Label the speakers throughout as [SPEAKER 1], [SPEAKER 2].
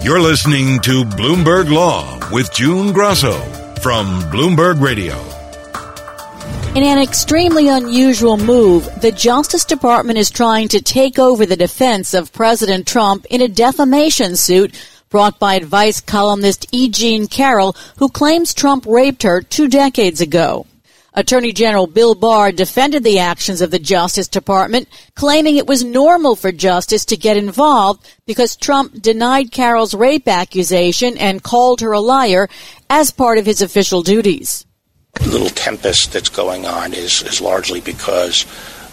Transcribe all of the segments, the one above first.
[SPEAKER 1] You're listening to Bloomberg Law with June Grosso from Bloomberg Radio.
[SPEAKER 2] In an extremely unusual move, the Justice Department is trying to take over the defense of President Trump in a defamation suit brought by advice columnist E. Jean Carroll, who claims Trump raped her two decades ago. Attorney General Bill Barr defended the actions of the Justice Department, claiming it was normal for Justice to get involved because Trump denied Carroll's rape accusation and called her a liar as part of his official duties.
[SPEAKER 3] The little tempest that's going on is, is largely because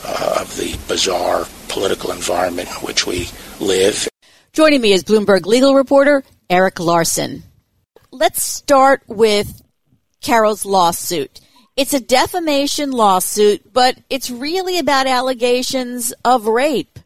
[SPEAKER 3] uh, of the bizarre political environment in which we live.
[SPEAKER 2] Joining me is Bloomberg legal reporter Eric Larson. Let's start with Carroll's lawsuit. It's a defamation lawsuit, but it's really about allegations of rape.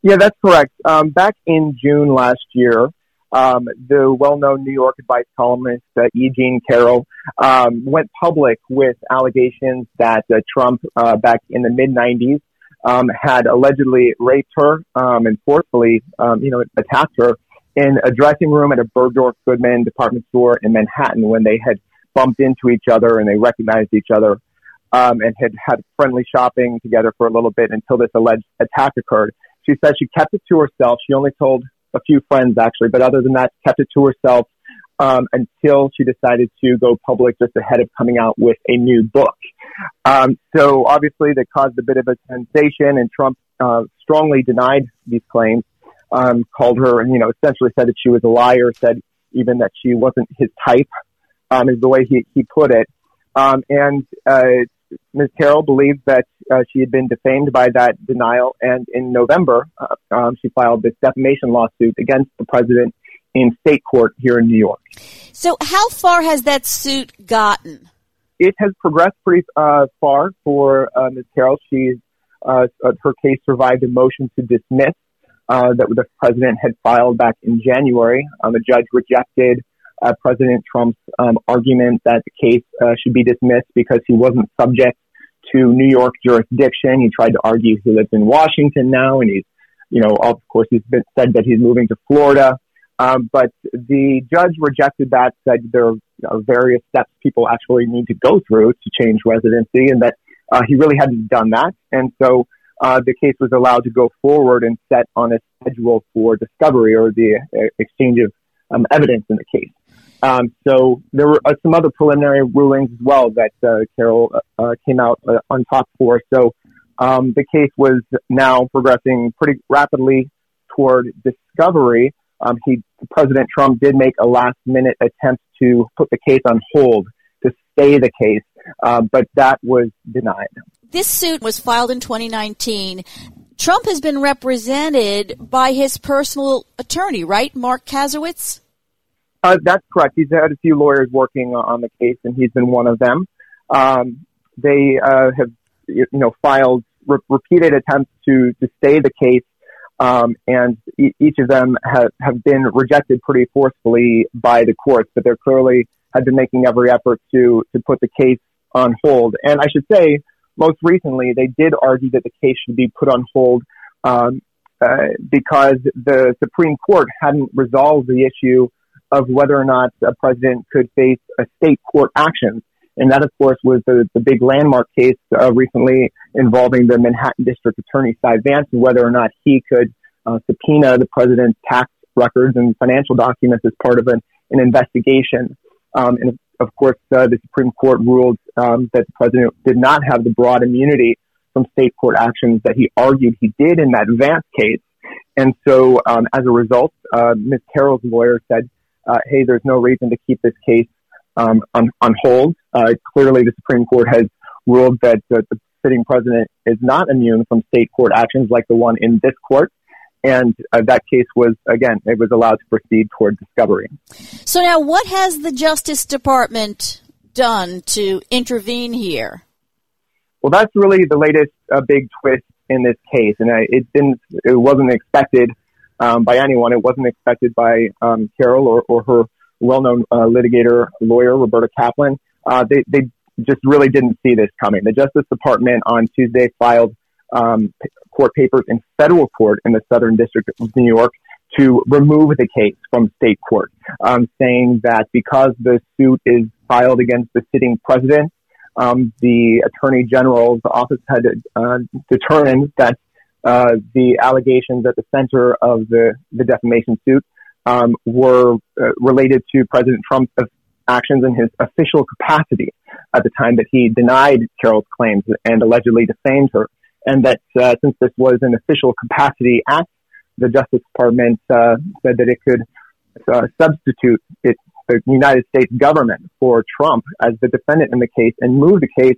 [SPEAKER 4] Yeah, that's correct. Um, back in June last year, um, the well-known New York advice columnist uh, E. Jean Carroll um, went public with allegations that uh, Trump, uh, back in the mid '90s, um, had allegedly raped her um, and forcefully, um, you know, attacked her in a dressing room at a Bergdorf Goodman department store in Manhattan when they had bumped into each other and they recognized each other um, and had had friendly shopping together for a little bit until this alleged attack occurred. She said she kept it to herself. She only told a few friends actually, but other than that, kept it to herself um, until she decided to go public just ahead of coming out with a new book. Um, so obviously, that caused a bit of a sensation, and Trump uh, strongly denied these claims. Um, called her, you know, essentially said that she was a liar. Said even that she wasn't his type um, is the way he, he put it. Um, and uh, Ms. Carroll believed that uh, she had been defamed by that denial, and in November, uh, um, she filed this defamation lawsuit against the president in state court here in New York.
[SPEAKER 2] So, how far has that suit gotten?
[SPEAKER 4] It has progressed pretty uh, far for uh, Ms. Carroll. She's uh, her case survived a motion to dismiss that the president had filed back in January. Um, the judge rejected uh, President Trump's um, argument that the case uh, should be dismissed because he wasn't subject to New York jurisdiction. He tried to argue he lives in Washington now, and he's, you know, of course, he's been said that he's moving to Florida. Um, but the judge rejected that, said there are various steps people actually need to go through to change residency, and that uh, he really hadn't done that. And so uh, the case was allowed to go forward and set on a schedule for discovery or the uh, exchange of um, evidence in the case. Um, so there were uh, some other preliminary rulings as well that uh, Carroll uh, came out uh, on top for. So um, the case was now progressing pretty rapidly toward discovery. Um, he, President Trump did make a last minute attempt to put the case on hold to stay the case, uh, but that was denied.
[SPEAKER 2] This suit was filed in 2019. Trump has been represented by his personal attorney, right? Marc Kasowitz?
[SPEAKER 4] Uh, that's correct. He's had a few lawyers working on the case, and he's been one of them. Um, they uh, have, you know, filed re- repeated attempts to to stay the case, um, and e- each of them have have been rejected pretty forcefully by the courts. But they're clearly have been making every effort to to put the case on hold. And I should say, most recently, they did argue that the case should be put on hold um, uh, because the Supreme Court hadn't resolved the issue of whether or not a president could face a state court action. And that, of course, was the, the big landmark case uh, recently involving the Manhattan District Attorney Cy Vance and whether or not he could uh, subpoena the president's tax records and financial documents as part of an, an investigation. Um, and of course, uh, the Supreme Court ruled um, that the president did not have the broad immunity from state court actions that he argued he did in that Vance case. And so, um, as a result, uh, Ms. Carroll's lawyer said uh, hey, there's no reason to keep this case um, on, on hold. Uh, clearly, the Supreme Court has ruled that uh, the sitting president is not immune from state court actions like the one in this court. and uh, that case was again it was allowed to proceed toward discovery.
[SPEAKER 2] So now, what has the Justice Department done to intervene here?
[SPEAKER 4] Well, that's really the latest uh, big twist in this case, and it didn't it wasn't expected um, by anyone. It wasn't expected by um, Carroll or, or her well-known uh, litigator lawyer Roberta Kaplan. Uh, they they just really didn't see this coming. The Justice Department on Tuesday filed um, court papers in federal court in the Southern District of New York to remove the case from state court, um, saying that because the suit is filed against the sitting president, um, the Attorney General's office had uh, determined that uh, the allegations at the center of the, the defamation suit um, were uh, related to President Trump's actions in his official capacity at the time that he denied Carroll's claims and allegedly defamed her. And that uh, since this was an official capacity act, the Justice Department uh, said that it could uh, substitute it, the United States government for Trump as the defendant in the case and move the case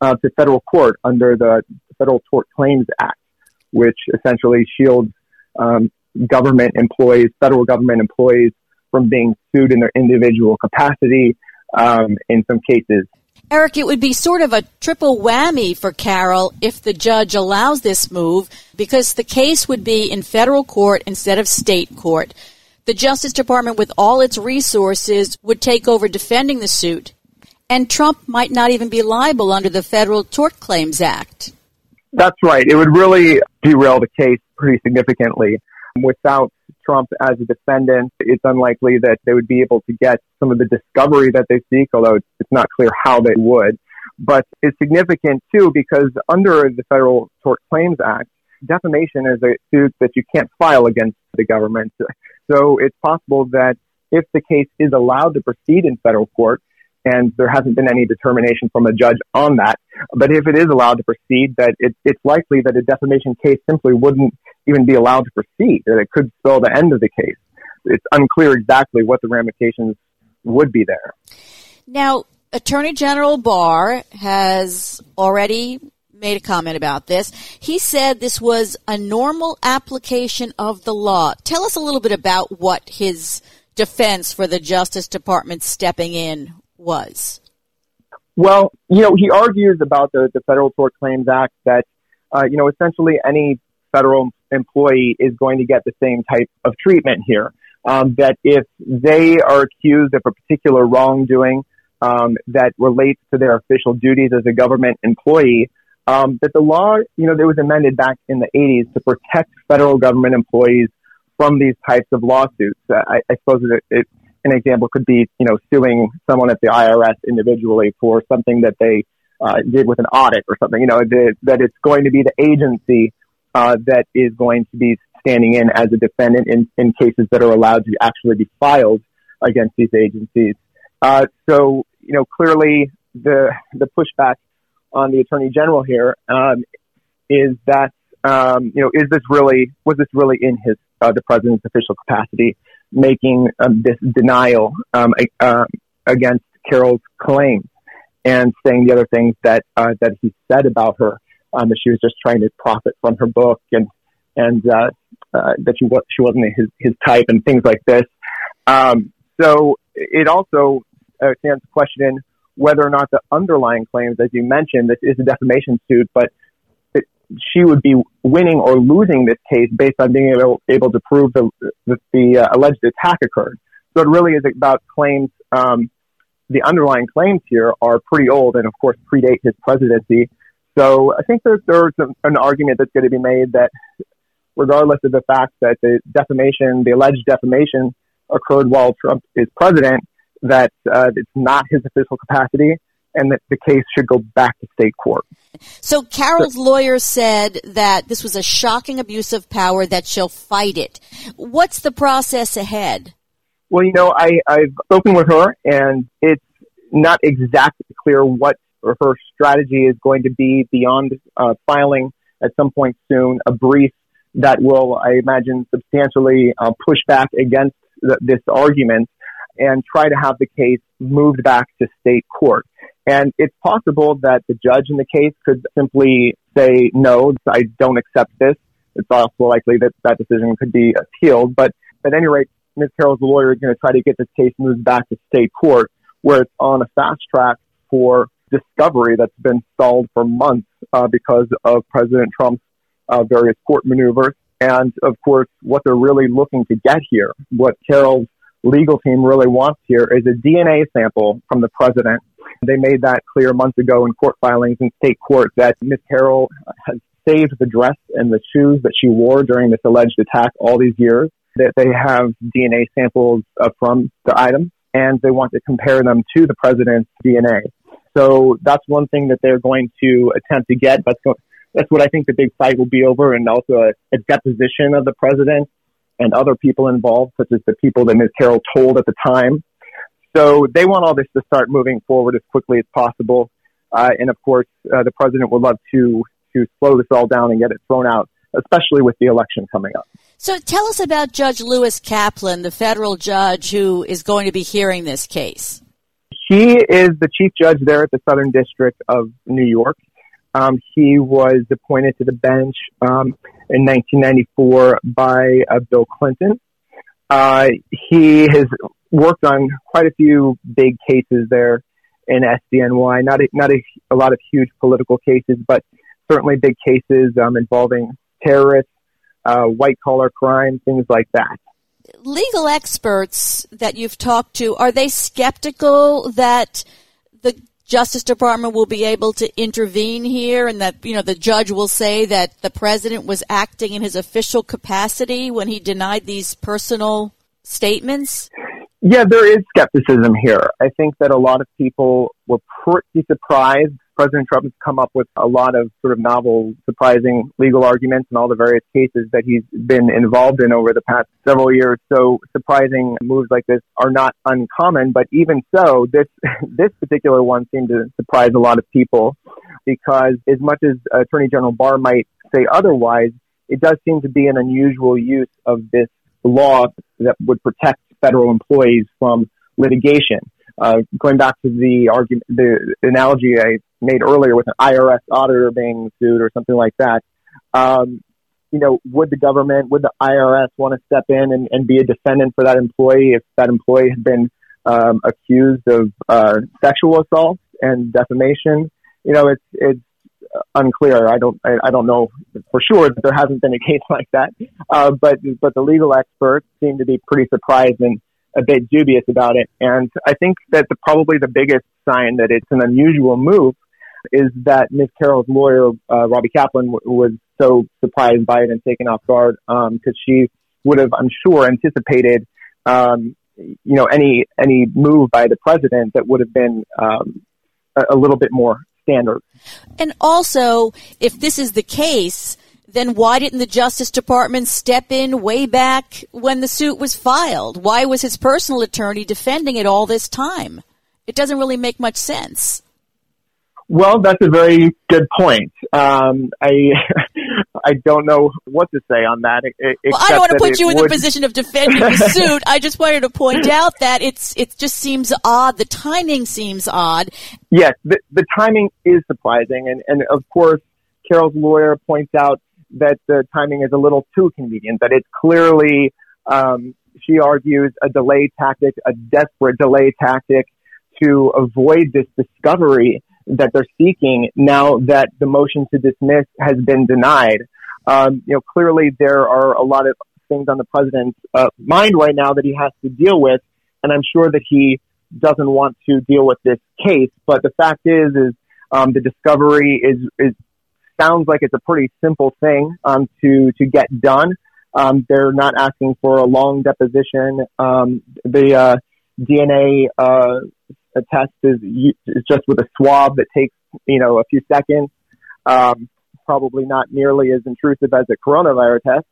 [SPEAKER 4] uh, to federal court under the Federal Tort Claims Act, which essentially shields um, government employees, federal government employees, from being sued in their individual capacity um, in some cases.
[SPEAKER 2] Eric, it would be sort of a triple whammy for Carroll if the judge allows this move because the case would be in federal court instead of state court. The Justice Department, with all its resources, would take over defending the suit, and Trump might not even be liable under the Federal Tort Claims Act.
[SPEAKER 4] That's right. It would really derail the case pretty significantly. Without Trump as a defendant, it's unlikely that they would be able to get some of the discovery that they seek, although it's not clear how they would. But it's significant too because under the Federal Tort Claims Act, defamation is a suit that you can't file against the government. So it's possible that if the case is allowed to proceed in federal court, and there hasn't been any determination from a judge on that. But if it is allowed to proceed, that it, it's likely that a defamation case simply wouldn't even be allowed to proceed, that it could spell the end of the case. It's unclear exactly what the ramifications would be there.
[SPEAKER 2] Now, Attorney General Barr has already made a comment about this. He said this was a normal application of the law. Tell us a little bit about what his defense for the Justice Department stepping in was.
[SPEAKER 4] Well, you know, he argues about the, the Federal Tort Claims Act that, uh, you know, essentially any federal employee is going to get the same type of treatment here. Um, that if they are accused of a particular wrongdoing um, that relates to their official duties as a government employee, um, that the law, you know, that was amended back in the 80s to protect federal government employees from these types of lawsuits. I, I, suppose it, it, an example could be, you know, suing someone at the IRS individually for something that they uh, did with an audit or something. You know, the, that it's going to be the agency uh, that is going to be standing in as a defendant in, in cases that are allowed to actually be filed against these agencies. Uh, so, you know, clearly the the pushback on the attorney general here um, is that um, you know is this really was this really in his uh, the president's official capacity making um, this denial um, uh, against Carroll's claims and saying the other things that uh, that he said about her um, that she was just trying to profit from her book and and uh, uh, that she was she wasn't his his type and things like this. Um, so it also uh, stands to question whether or not the underlying claims, as you mentioned, this is a defamation suit, but she would be winning or losing this case based on being able, able to prove the, that the uh, alleged attack occurred. So it really is about claims. Um, the underlying claims here are pretty old and, of course, predate his presidency. So I think there's, there's an argument that's going to be made that regardless of the fact that the defamation, the alleged defamation occurred while Trump is president, that uh, it's not his official capacity and that the case should go back to state court.
[SPEAKER 2] So Carroll's lawyer said that this was a shocking abuse of power that she'll fight it. What's the process ahead?
[SPEAKER 4] Well, you know, I, I've spoken with her and it's not exactly clear what her strategy is going to be beyond uh, filing at some point soon a brief that will, I imagine, substantially uh, push back against th- this argument and try to have the case moved back to state court. And it's possible that the judge in the case could simply say, no, I don't accept this, it's also likely that that decision could be appealed. But at any rate, Ms. Carroll's lawyer is going to try to get this case moved back to state court, where it's on a fast track for discovery that's been stalled for months uh, because of President Trump's uh, various court maneuvers. And of course, what they're really looking to get here, what Carroll's legal team really wants here is a DNA sample from the president. They made that clear months ago in court filings in state court that Ms. Carroll has saved the dress and the shoes that she wore during this alleged attack all these years, that they have DNA samples uh, from the items, and they want to compare them to the president's DNA. So that's one thing that they're going to attempt to get. That's, go- that's what I think the big fight will be over, and also a, a deposition of the president and other people involved, such as the people that Ms. Carroll told at the time. So they want all this to start moving forward as quickly as possible. Uh, and of course, uh, the president would love to to slow this all down and get it thrown out, especially with the election coming up.
[SPEAKER 2] So tell us about Judge Lewis Kaplan, the federal judge who is going to be hearing this case.
[SPEAKER 4] He is the chief judge there at the Southern District of New York. Um, he was appointed to the bench um, in 1994 by uh, Bill Clinton. Uh, he has worked on quite a few big cases there in SDNY. Not a, not a, a lot of huge political cases, but certainly big cases um, involving terrorists, uh, white collar crime, things like that.
[SPEAKER 2] Legal experts that you've talked to, are they skeptical that the Justice Department will be able to intervene here and that, you know, the judge will say that the president was acting in his official capacity when he denied these personal statements?
[SPEAKER 4] Yeah, there is skepticism here. I think that a lot of people were pretty surprised President Trump has come up with a lot of sort of novel, surprising legal arguments in all the various cases that he's been involved in over the past several years. So surprising moves like this are not uncommon, but even so, this, this particular one seemed to surprise a lot of people because as much as Attorney General Barr might say otherwise, it does seem to be an unusual use of this law that would protect federal employees from litigation. Uh, going back to the argument, the analogy I made earlier with an IRS auditor being sued or something like that, um, you know, would the government, would the IRS want to step in and, and be a defendant for that employee if that employee had been um, accused of uh, sexual assault and defamation? You know, it's it's unclear. I don't I, I don't know for sure that there hasn't been a case like that, uh, but but the legal experts seem to be pretty surprised and a bit dubious about it. And I think that the, probably the biggest sign that it's an unusual move is that Ms. Carroll's lawyer, uh, Robbie Kaplan, w- was so surprised by it and taken off guard because um, she would have, I'm sure, anticipated, um, you know, any any move by the president that would have been um, a, a little bit more standard.
[SPEAKER 2] And also, if this is the case, then why didn't the Justice Department step in way back when the suit was filed? Why was his personal attorney defending it all this time? It doesn't really make much sense.
[SPEAKER 4] Well, that's a very good point. Um, I I don't know what to say on that.
[SPEAKER 2] Well, I don't want to put you would... in the position of defending the suit. I just wanted to point out that it's it just seems odd. The timing seems odd.
[SPEAKER 4] Yes, the, the timing is surprising, and and of course, Carroll's lawyer points out that the timing is a little too convenient. That it's clearly, um, she argues, a delay tactic, a desperate delay tactic to avoid this discovery that they're seeking now that the motion to dismiss has been denied. Um, you know, clearly there are a lot of things on the president's uh, mind right now that he has to deal with, and I'm sure that he doesn't want to deal with this case. But the fact is, is um, the discovery is is sounds like it's a pretty simple thing um, to to get done. Um, they're not asking for a long deposition. Um, the uh, DNA uh, test is, is just with a swab that takes you know a few seconds. Um, probably not nearly as intrusive as a coronavirus test.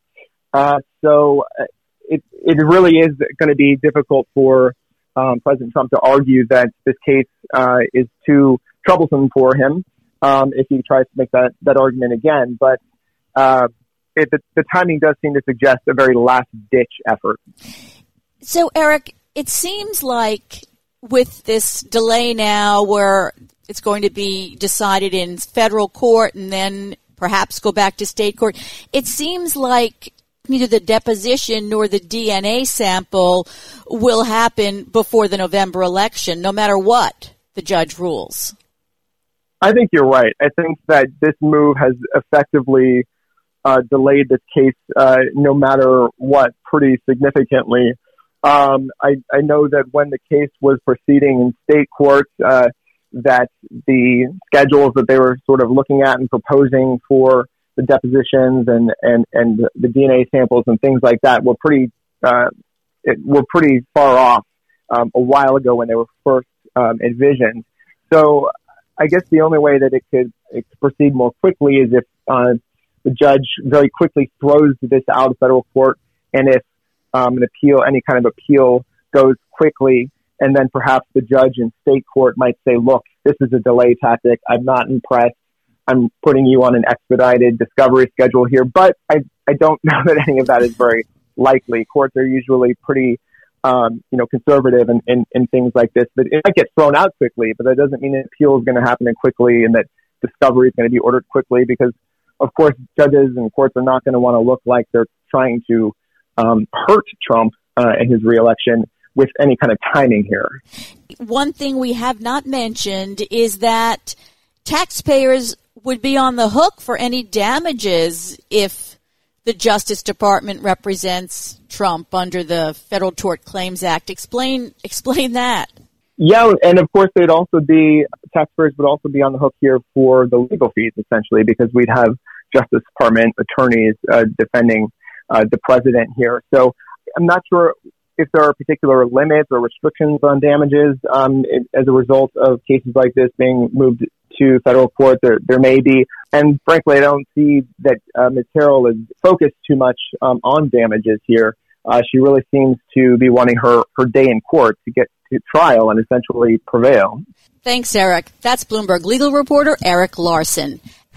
[SPEAKER 4] Uh, so uh, it it really is going to be difficult for um, President Trump to argue that this case uh, is too troublesome for him um, if he tries to make that, that argument again. But uh, it, the, the timing does seem to suggest a very last ditch effort.
[SPEAKER 2] So, Eric, it seems like with this delay now, where it's going to be decided in federal court and then perhaps go back to state court. It seems like neither the deposition nor the DNA sample will happen before the November election, no matter what the judge rules.
[SPEAKER 4] I think you're right. I think that this move has effectively uh, delayed this case, uh, no matter what, pretty significantly. Um, I, I know that when the case was proceeding in state court, uh, that the schedules that they were sort of looking at and proposing for the depositions and, and, and the DNA samples and things like that were pretty, uh, it, were pretty far off um, a while ago when they were first um, envisioned. So I guess the only way that it could, it could proceed more quickly is if uh, the judge very quickly throws this out of federal court and if um, an appeal, any kind of appeal goes quickly and then perhaps the judge in state court might say, look, this is a delay tactic. I'm not impressed. I'm putting you on an expedited discovery schedule here, but I, I don't know that any of that is very likely. Courts are usually pretty, um, you know, conservative in, in, in things like this. But it might get thrown out quickly, but that doesn't mean an appeal is going to happen quickly and that discovery is going to be ordered quickly because, of course, judges and courts are not going to want to look like they're trying to um, hurt Trump uh, and his reelection with any kind of timing here.
[SPEAKER 2] One thing we have not mentioned is that taxpayers would be on the hook for any damages if the Justice Department represents Trump under the Federal Tort Claims Act. Explain explain that.
[SPEAKER 4] Yeah, and of course they'd also be taxpayers would also be on the hook here for the legal fees essentially because we'd have Justice Department attorneys uh, defending uh, the president here. So I'm not sure if there are particular limits or restrictions on damages um, as a result of cases like this being moved to federal court. There, there may be, and frankly, I don't see that uh, Ms. Carroll is focused too much um, on damages here. Uh, she really seems to be wanting her, her day in court to get to trial and essentially prevail.
[SPEAKER 2] Thanks, Eric. That's Bloomberg legal reporter Eric Larson.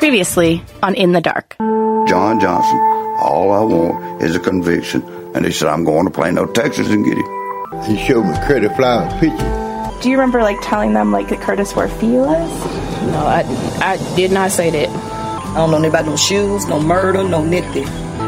[SPEAKER 5] Previously on In the Dark.
[SPEAKER 6] John Johnson, all I want is a conviction. And he said, I'm going to Plano, Texas and get him.
[SPEAKER 7] He showed me Curtis Flowers' picture.
[SPEAKER 5] Do you remember like telling them like that Curtis wore Filas?
[SPEAKER 8] No, I, I did not say that. I don't know anything about no shoes, no murder, no nothing.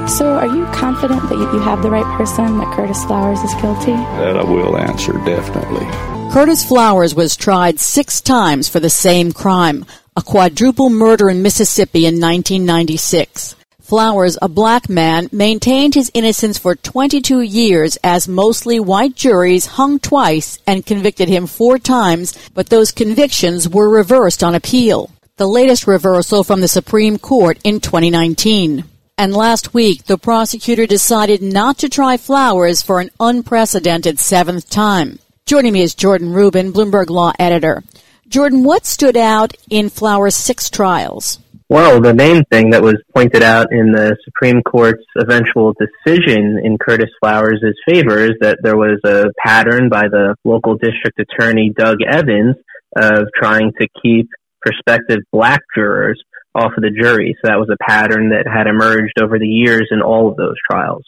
[SPEAKER 5] So, are you confident that you have the right person, that Curtis Flowers is guilty?
[SPEAKER 6] That I will answer, definitely.
[SPEAKER 2] Curtis Flowers was tried six times for the same crime a quadruple murder in Mississippi in 1996. Flowers, a black man, maintained his innocence for 22 years as mostly white juries hung twice and convicted him four times, but those convictions were reversed on appeal. The latest reversal from the Supreme Court in 2019. And last week, the prosecutor decided not to try Flowers for an unprecedented seventh time. Joining me is Jordan Rubin, Bloomberg Law editor. Jordan, what stood out in Flowers' six trials?
[SPEAKER 9] Well, the main thing that was pointed out in the Supreme Court's eventual decision in Curtis Flowers' favor is that there was a pattern by the local district attorney, Doug Evans, of trying to keep prospective black jurors off of the jury. So that was a pattern that had emerged over the years in all of those trials.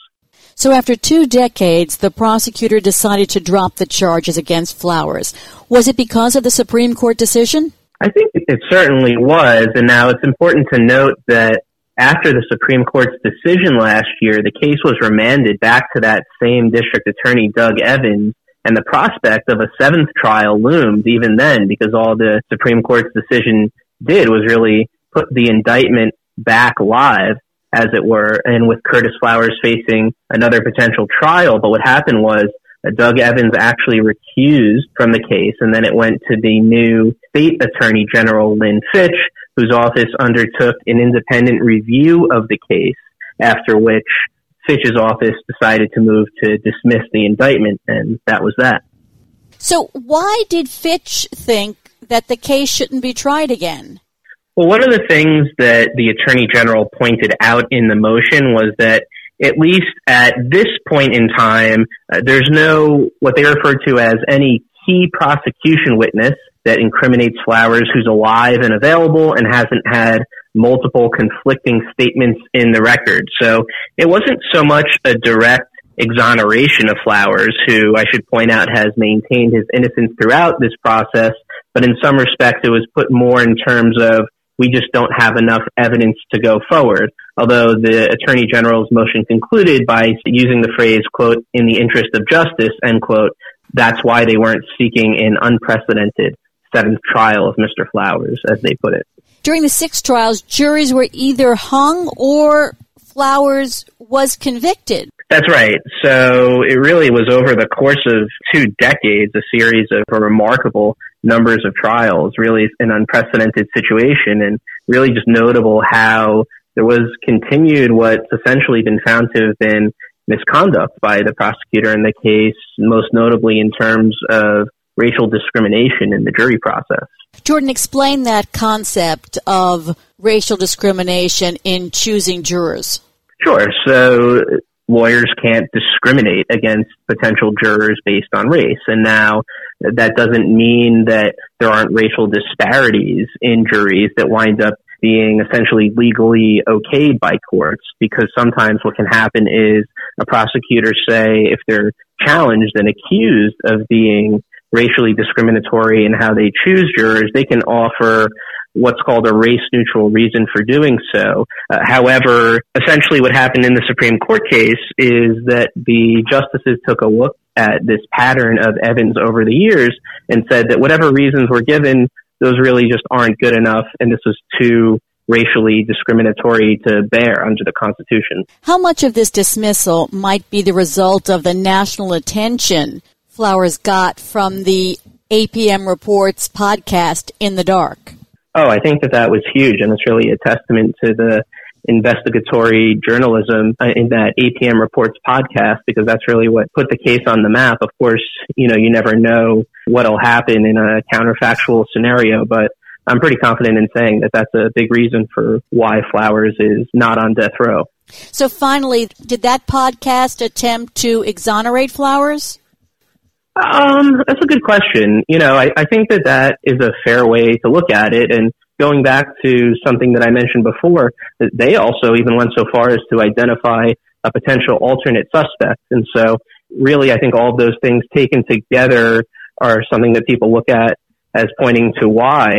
[SPEAKER 2] So after two decades, the prosecutor decided to drop the charges against Flowers. Was it because of the Supreme Court decision?
[SPEAKER 9] I think it certainly was. And now it's important to note that after the Supreme Court's decision last year, the case was remanded back to that same district attorney, Doug Evans, and the prospect of a seventh trial loomed even then because all the Supreme Court's decision did was really put the indictment back live as it were, and with Curtis Flowers facing another potential trial. But what happened was uh, Doug Evans actually recused from the case, and then it went to the new state attorney general, Lynn Fitch, whose office undertook an independent review of the case, after which Fitch's office decided to move to dismiss the indictment, and that was that.
[SPEAKER 2] So, why did Fitch think that the case shouldn't be tried again?
[SPEAKER 9] Well, one of the things that the Attorney General pointed out in the motion was that at least at this point in time, uh, there's no what they refer to as any key prosecution witness that incriminates Flowers who's alive and available and hasn't had multiple conflicting statements in the record. So it wasn't so much a direct exoneration of Flowers, who I should point out has maintained his innocence throughout this process, but in some respects it was put more in terms of we just don't have enough evidence to go forward. Although the Attorney General's motion concluded by using the phrase, quote, in the interest of justice, end quote, that's why they weren't seeking an unprecedented seventh trial of Mr. Flowers, as they put it.
[SPEAKER 2] During the six trials, juries were either hung or Flowers was convicted.
[SPEAKER 9] That's right. So it really was over the course of two decades, a series of remarkable numbers of trials, really an unprecedented situation and really just notable how there was continued what's essentially been found to have been misconduct by the prosecutor in the case, most notably in terms of racial discrimination in the jury process.
[SPEAKER 2] Jordan, explain that concept of racial discrimination in choosing jurors.
[SPEAKER 9] Sure. So lawyers can't discriminate against potential jurors based on race. And now that doesn't mean that there aren't racial disparities in juries that wind up being essentially legally okayed by courts because sometimes what can happen is a prosecutor say if they're challenged and accused of being racially discriminatory in how they choose jurors, they can offer what's called a race neutral reason for doing so. Uh, however, essentially what happened in the Supreme Court case is that the justices took a look at this pattern of Evans over the years and said that whatever reasons were given, those really just aren't good enough and this was too racially discriminatory to bear under the Constitution.
[SPEAKER 2] How much of this dismissal might be the result of the national attention Flowers got from the APM Reports podcast In the Dark?
[SPEAKER 9] Oh, I think that that was huge, and it's really a testament to the investigatory journalism uh, in that APM Reports podcast because that's really what put the case on the map. Of course, you know, you never know what'll happen in a counterfactual scenario, but I'm pretty confident in saying that that's a big reason for why Flowers is not on death row.
[SPEAKER 2] So finally, did that podcast attempt to exonerate Flowers?
[SPEAKER 9] Um, that's a good question. You know, I, I think that that is a fair way to look at it. And going back to something that I mentioned before, that they also even went so far as to identify a potential alternate suspect. And so really, I think all of those things taken together are something that people look at as pointing to why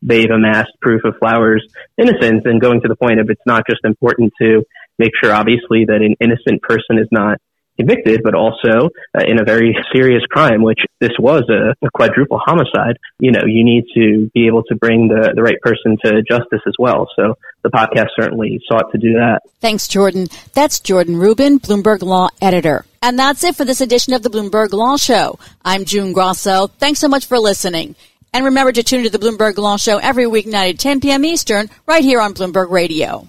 [SPEAKER 9] they've amassed proof of Flowers' innocence and going to the point of it's not just important to make sure, obviously, that an innocent person is not convicted, but also uh, in a very serious crime, which this was a, a, quadruple homicide. You know, you need to be able to bring the, the right person to justice as well. So the podcast certainly sought to do that.
[SPEAKER 2] Thanks, Jordan. That's Jordan Rubin, Bloomberg Law editor. And that's it for this edition of the Bloomberg Law Show. I'm June Grosso. Thanks so much for listening. And remember to tune to the Bloomberg Law Show every weeknight at 10 p.m. Eastern, right here on Bloomberg Radio.